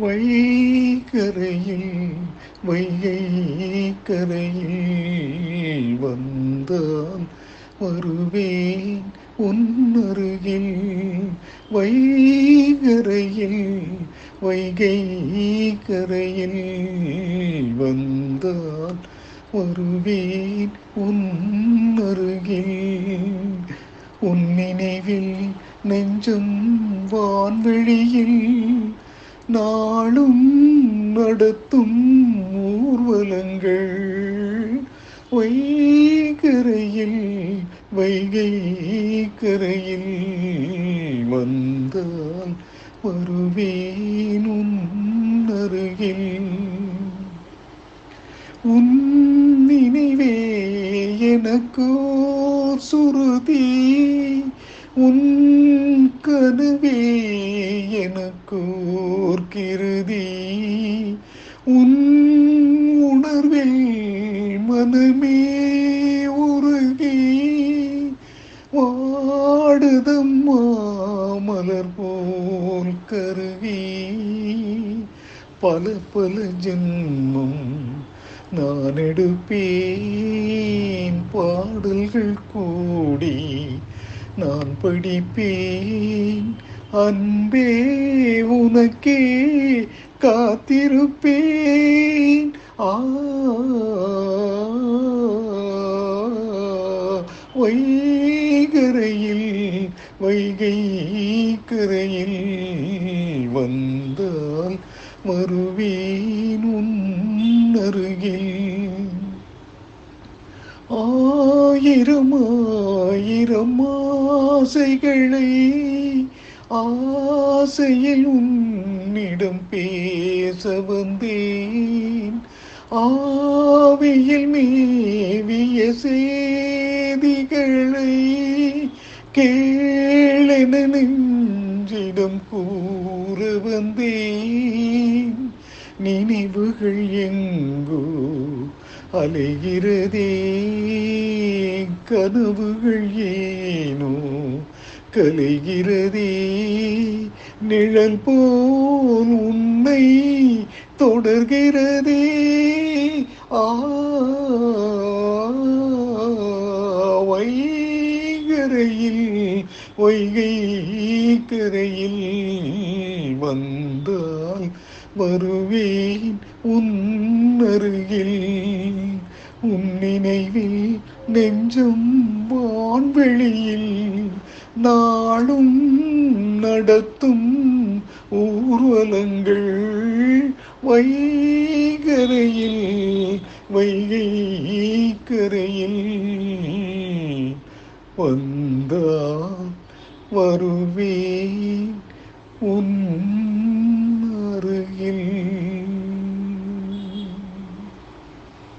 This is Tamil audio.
வைகரையில் வையைக்கரையில் வந்தான். வருவேன் உன்னருகில் வைகரையில் வைகைக்கரையில் வந்தான். வருவேன் உன்னருகில் உன் நினைவில் நெஞ்சம் வான்வெளியில் நாளும் நடத்தும் ஊர்வலங்கள். வைகரையில் வைகை கரையில் வந்தால் வருவேனும் அருகில். உன் நினைவே எனக்கோ சுருதி உன் கனவே எனக்கோர் கிருதி உன் உணர்வில் மனமே உருகி. வாடுதம்மா மலர் போல் கருவி பல பல ஜென்மம் நான் எடுப்பேன். பாடல்கள் கூடி நான் படிப்பேன். அன்பே உனக்கே காத்திருப்பேன். ஆ வைகரையில் வைகை கரையில் வந்தால் வருவேன் உன் அருகில். ஆயிரமா ஆயிரம் ஆசைகளை ஆசையில் உன்னிடம் பேச வந்தேன். ஆவியில் மேவிய செய்திகளை கேளென நெஞ்சிடம் கூற வந்தேன். நினைவுகள் எங்கோ அலைகிறதே கனவுகள் ஏனோ? கலைகிறதே நிழல் போல் உன்னை தொடர்கிறதே. ஆ வைகரையில் வைகை கரையில் வந்தால் வருவேன் உன் அருகில் உன் நினைவில் நெஞ்சும் வான்வெளியில் நாளும் நடத்தும் ஊர்வலங்கள் வைகரையில் வைகை கரையில் வந்தால் வருவேன் உன்